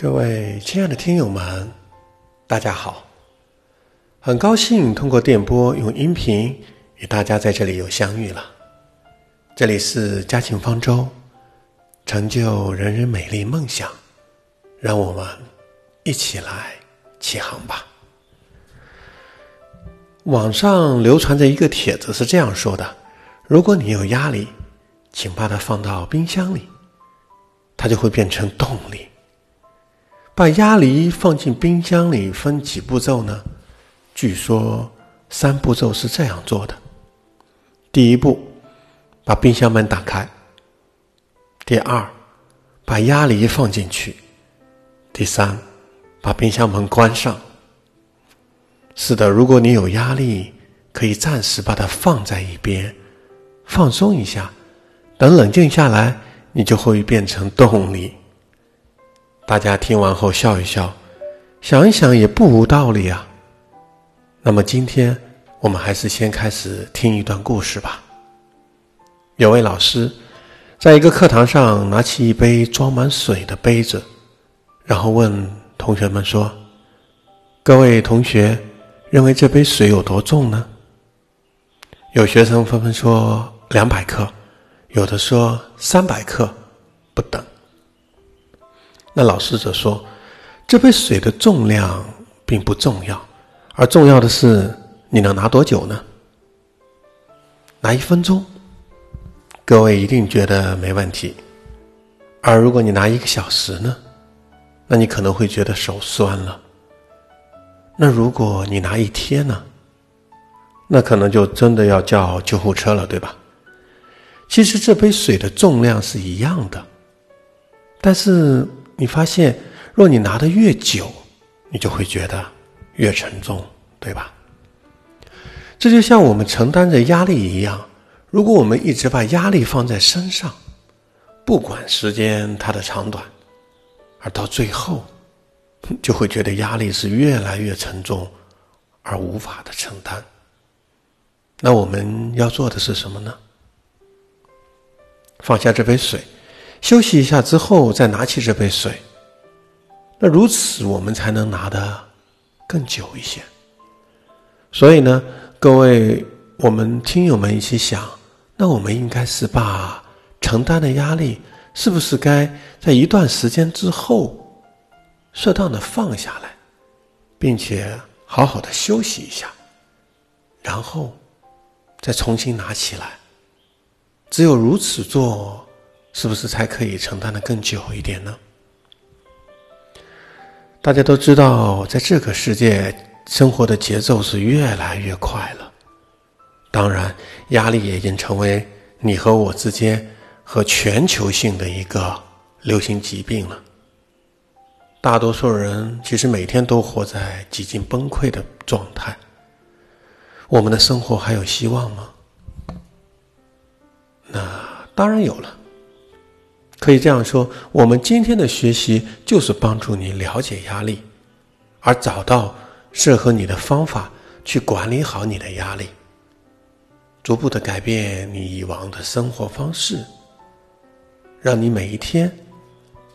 各位亲爱的听友们，大家好！很高兴通过电波用音频与大家在这里又相遇了。这里是嘉庆方舟，成就人人美丽梦想，让我们一起来起航吧。网上流传着一个帖子，是这样说的：如果你有压力，请把它放到冰箱里，它就会变成动力。把鸭梨放进冰箱里分几步骤呢？据说三步骤是这样做的：第一步，把冰箱门打开；第二，把鸭梨放进去；第三，把冰箱门关上。是的，如果你有压力，可以暂时把它放在一边，放松一下，等冷静下来，你就会变成动力。大家听完后笑一笑，想一想也不无道理啊。那么今天我们还是先开始听一段故事吧。有位老师在一个课堂上拿起一杯装满水的杯子，然后问同学们说：“各位同学，认为这杯水有多重呢？”有学生纷纷说两百克，有的说三百克，不等。那老师则说：“这杯水的重量并不重要，而重要的是你能拿多久呢？拿一分钟，各位一定觉得没问题。而如果你拿一个小时呢？那你可能会觉得手酸了。那如果你拿一天呢？那可能就真的要叫救护车了，对吧？其实这杯水的重量是一样的，但是。”你发现，若你拿的越久，你就会觉得越沉重，对吧？这就像我们承担着压力一样，如果我们一直把压力放在身上，不管时间它的长短，而到最后，就会觉得压力是越来越沉重，而无法的承担。那我们要做的是什么呢？放下这杯水。休息一下之后，再拿起这杯水。那如此，我们才能拿得更久一些。所以呢，各位我们听友们一起想，那我们应该是把承担的压力，是不是该在一段时间之后，适当的放下来，并且好好的休息一下，然后再重新拿起来。只有如此做。是不是才可以承担的更久一点呢？大家都知道，在这个世界，生活的节奏是越来越快了。当然，压力也已经成为你和我之间和全球性的一个流行疾病了。大多数人其实每天都活在几近崩溃的状态。我们的生活还有希望吗？那当然有了。可以这样说，我们今天的学习就是帮助你了解压力，而找到适合你的方法去管理好你的压力，逐步的改变你以往的生活方式，让你每一天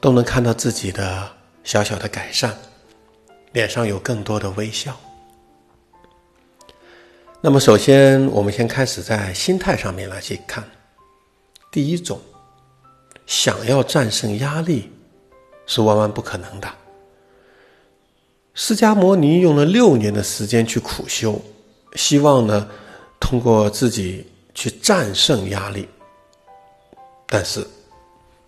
都能看到自己的小小的改善，脸上有更多的微笑。那么，首先我们先开始在心态上面来去看，第一种。想要战胜压力，是万万不可能的。释迦牟尼用了六年的时间去苦修，希望呢，通过自己去战胜压力。但是，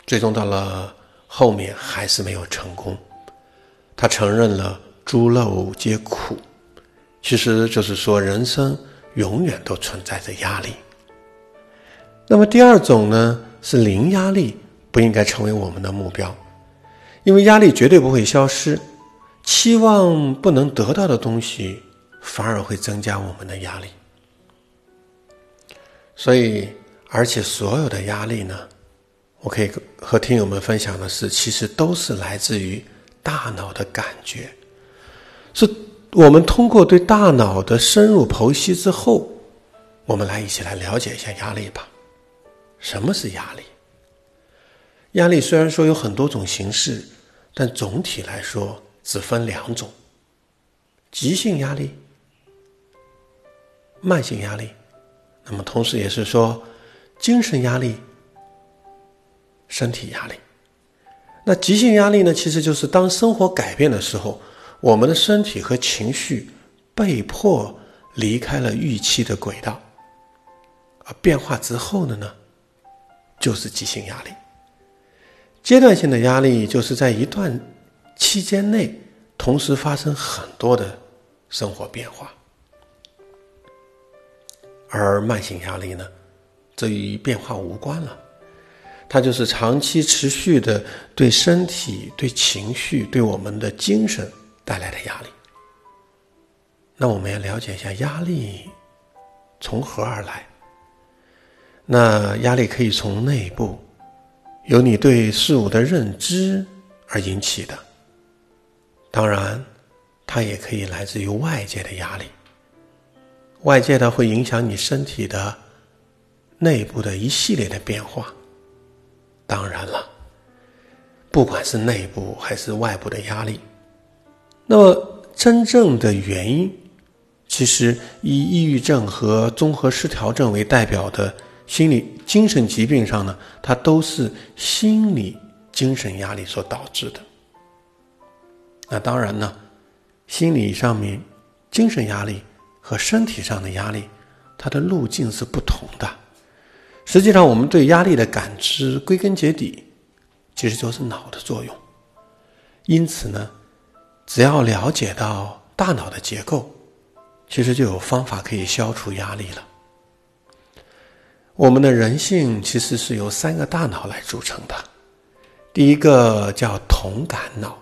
最终到了后面还是没有成功。他承认了诸漏皆苦，其实就是说人生永远都存在着压力。那么第二种呢，是零压力。不应该成为我们的目标，因为压力绝对不会消失。期望不能得到的东西，反而会增加我们的压力。所以，而且所有的压力呢，我可以和听友们分享的是，其实都是来自于大脑的感觉。是我们通过对大脑的深入剖析之后，我们来一起来了解一下压力吧。什么是压力？压力虽然说有很多种形式，但总体来说只分两种：急性压力、慢性压力。那么同时也是说，精神压力、身体压力。那急性压力呢，其实就是当生活改变的时候，我们的身体和情绪被迫离开了预期的轨道，而变化之后的呢，就是急性压力。阶段性的压力就是在一段期间内同时发生很多的生活变化，而慢性压力呢，则与变化无关了，它就是长期持续的对身体、对情绪、对我们的精神带来的压力。那我们要了解一下压力从何而来？那压力可以从内部。由你对事物的认知而引起的，当然，它也可以来自于外界的压力。外界的会影响你身体的内部的一系列的变化。当然了，不管是内部还是外部的压力，那么真正的原因，其实以抑郁症和综合失调症为代表的。心理精神疾病上呢，它都是心理精神压力所导致的。那当然呢，心理上面精神压力和身体上的压力，它的路径是不同的。实际上，我们对压力的感知，归根结底，其实就是脑的作用。因此呢，只要了解到大脑的结构，其实就有方法可以消除压力了。我们的人性其实是由三个大脑来组成的，第一个叫同感脑，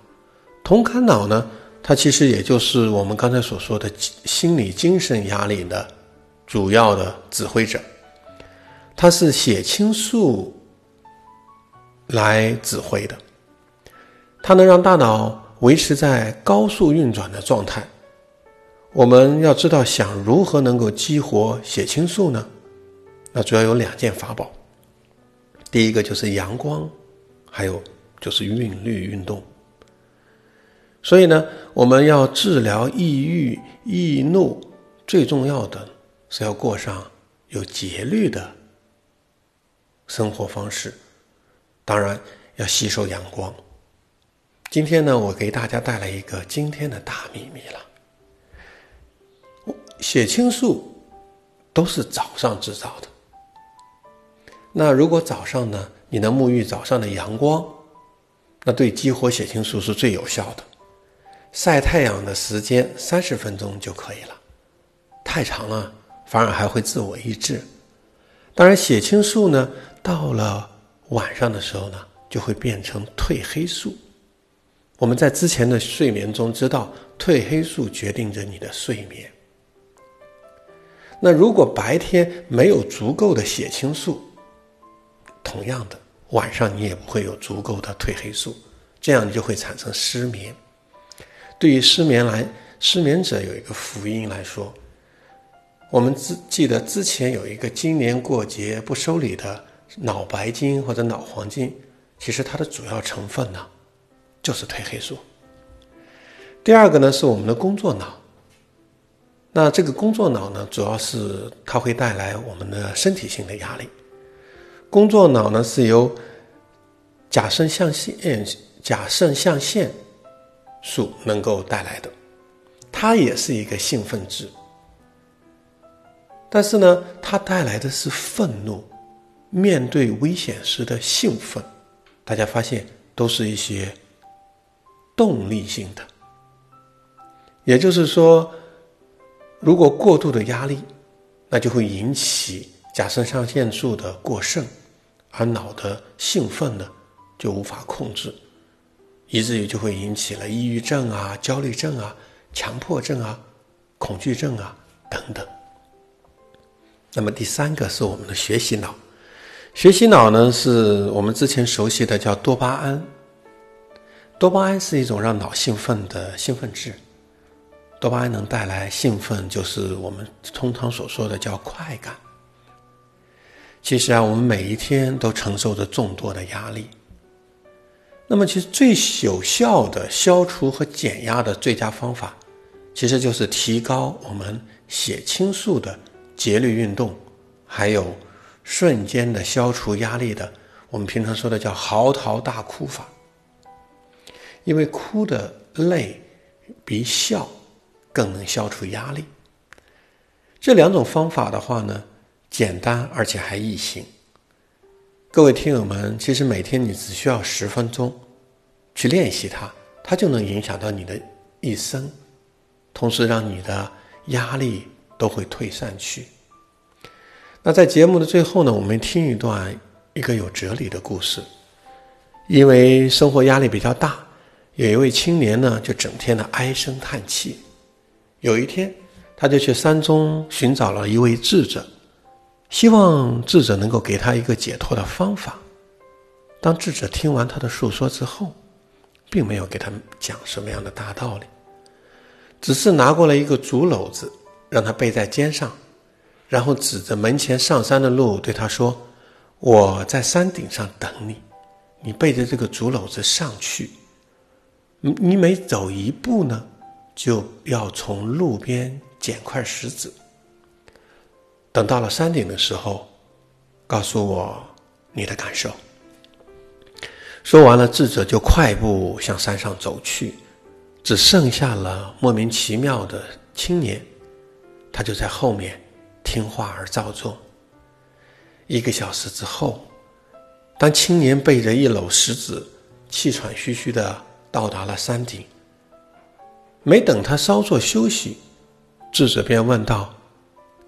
同感脑呢，它其实也就是我们刚才所说的心理精神压力的主要的指挥者，它是血清素来指挥的，它能让大脑维持在高速运转的状态。我们要知道，想如何能够激活血清素呢？那主要有两件法宝，第一个就是阳光，还有就是韵律运动。所以呢，我们要治疗抑郁、易怒，最重要的是要过上有节律的生活方式，当然要吸收阳光。今天呢，我给大家带来一个今天的大秘密了：血清素都是早上制造的。那如果早上呢，你能沐浴早上的阳光，那对激活血清素是最有效的。晒太阳的时间三十分钟就可以了，太长了反而还会自我抑制。当然，血清素呢，到了晚上的时候呢，就会变成褪黑素。我们在之前的睡眠中知道，褪黑素决定着你的睡眠。那如果白天没有足够的血清素，同样的，晚上你也不会有足够的褪黑素，这样你就会产生失眠。对于失眠来，失眠者有一个福音来说，我们记记得之前有一个今年过节不收礼的脑白金或者脑黄金，其实它的主要成分呢，就是褪黑素。第二个呢是我们的工作脑，那这个工作脑呢，主要是它会带来我们的身体性的压力。工作脑呢是由甲肾象腺、甲肾象腺素能够带来的，它也是一个兴奋质，但是呢，它带来的是愤怒，面对危险时的兴奋，大家发现都是一些动力性的，也就是说，如果过度的压力，那就会引起甲肾上腺素的过剩。而脑的兴奋呢，就无法控制，以至于就会引起了抑郁症啊、焦虑症啊、强迫症啊、恐惧症啊等等。那么第三个是我们的学习脑，学习脑呢是我们之前熟悉的叫多巴胺。多巴胺是一种让脑兴奋的兴奋质，多巴胺能带来兴奋，就是我们通常所说的叫快感。其实啊，我们每一天都承受着众多的压力。那么，其实最有效的消除和减压的最佳方法，其实就是提高我们血清素的节律运动，还有瞬间的消除压力的，我们平常说的叫嚎啕大哭法。因为哭的泪比笑更能消除压力。这两种方法的话呢，简单而且还易行。各位听友们，其实每天你只需要十分钟去练习它，它就能影响到你的一生，同时让你的压力都会退散去。那在节目的最后呢，我们听一段一个有哲理的故事。因为生活压力比较大，有一位青年呢，就整天的唉声叹气。有一天，他就去山中寻找了一位智者。希望智者能够给他一个解脱的方法。当智者听完他的诉说之后，并没有给他讲什么样的大道理，只是拿过来一个竹篓子，让他背在肩上，然后指着门前上山的路对他说：“我在山顶上等你，你背着这个竹篓子上去。你你每走一步呢，就要从路边捡块石子。”等到了山顶的时候，告诉我你的感受。说完了，智者就快步向山上走去，只剩下了莫名其妙的青年，他就在后面听话而照做。一个小时之后，当青年背着一篓石子，气喘吁吁的到达了山顶，没等他稍作休息，智者便问道。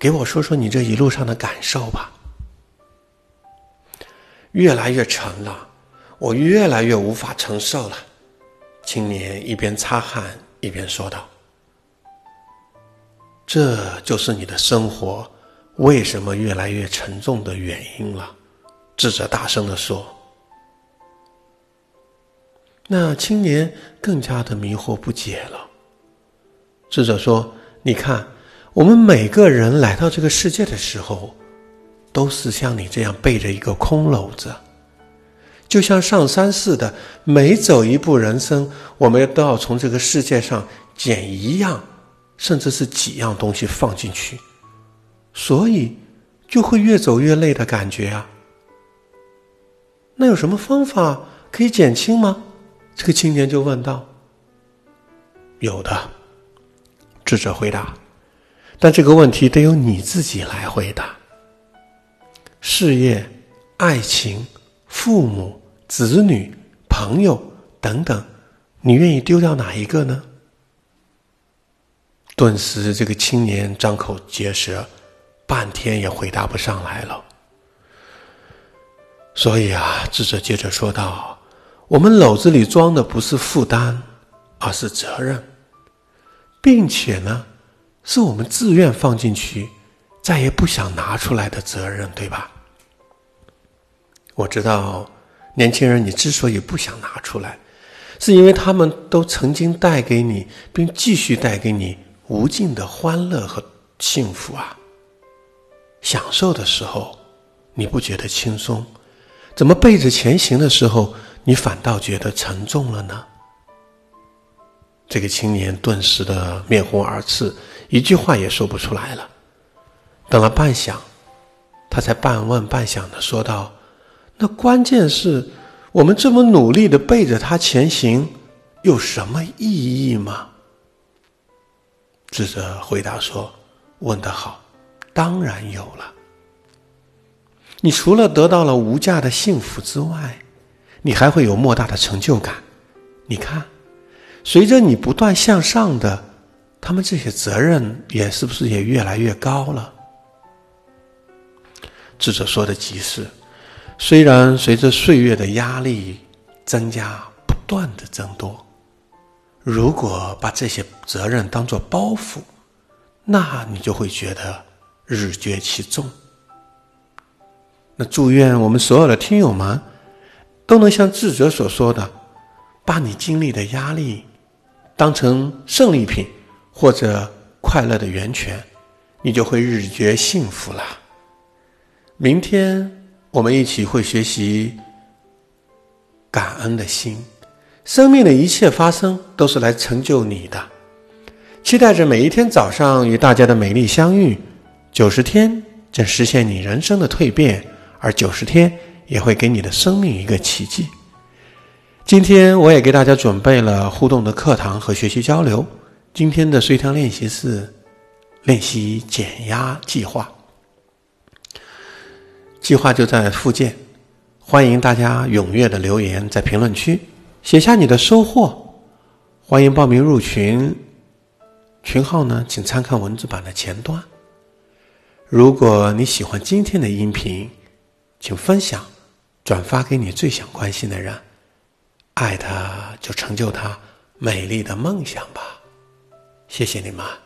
给我说说你这一路上的感受吧。越来越沉了，我越来越无法承受了。青年一边擦汗一边说道：“这就是你的生活为什么越来越沉重的原因了。”智者大声的说。那青年更加的迷惑不解了。智者说：“你看。”我们每个人来到这个世界的时候，都是像你这样背着一个空篓子，就像上山似的。每走一步人生，我们都要从这个世界上捡一样，甚至是几样东西放进去，所以就会越走越累的感觉啊。那有什么方法可以减轻吗？这个青年就问道。有的，智者回答。但这个问题得由你自己来回答。事业、爱情、父母、子女、朋友等等，你愿意丢掉哪一个呢？顿时，这个青年张口结舌，半天也回答不上来了。所以啊，智者接着说道：“我们篓子里装的不是负担，而是责任，并且呢。”是我们自愿放进去，再也不想拿出来的责任，对吧？我知道，年轻人，你之所以不想拿出来，是因为他们都曾经带给你，并继续带给你无尽的欢乐和幸福啊！享受的时候，你不觉得轻松，怎么背着前行的时候，你反倒觉得沉重了呢？这个青年顿时的面红耳赤。一句话也说不出来了。等了半晌，他才半问半想的说道：“那关键是，我们这么努力的背着他前行，有什么意义吗？”智者回答说：“问得好，当然有了。你除了得到了无价的幸福之外，你还会有莫大的成就感。你看，随着你不断向上的。”他们这些责任也是不是也越来越高了？智者说的极是，虽然随着岁月的压力增加，不断的增多，如果把这些责任当做包袱，那你就会觉得日觉其重。那祝愿我们所有的听友们，都能像智者所说的，把你经历的压力当成胜利品。或者快乐的源泉，你就会日觉幸福了。明天我们一起会学习感恩的心。生命的一切发生都是来成就你的。期待着每一天早上与大家的美丽相遇。九十天正实现你人生的蜕变，而九十天也会给你的生命一个奇迹。今天我也给大家准备了互动的课堂和学习交流。今天的随堂练习是练习减压计划，计划就在附件，欢迎大家踊跃的留言在评论区写下你的收获，欢迎报名入群，群号呢请参看文字版的前端。如果你喜欢今天的音频，请分享、转发给你最想关心的人，爱他就成就他美丽的梦想吧。谢谢你们。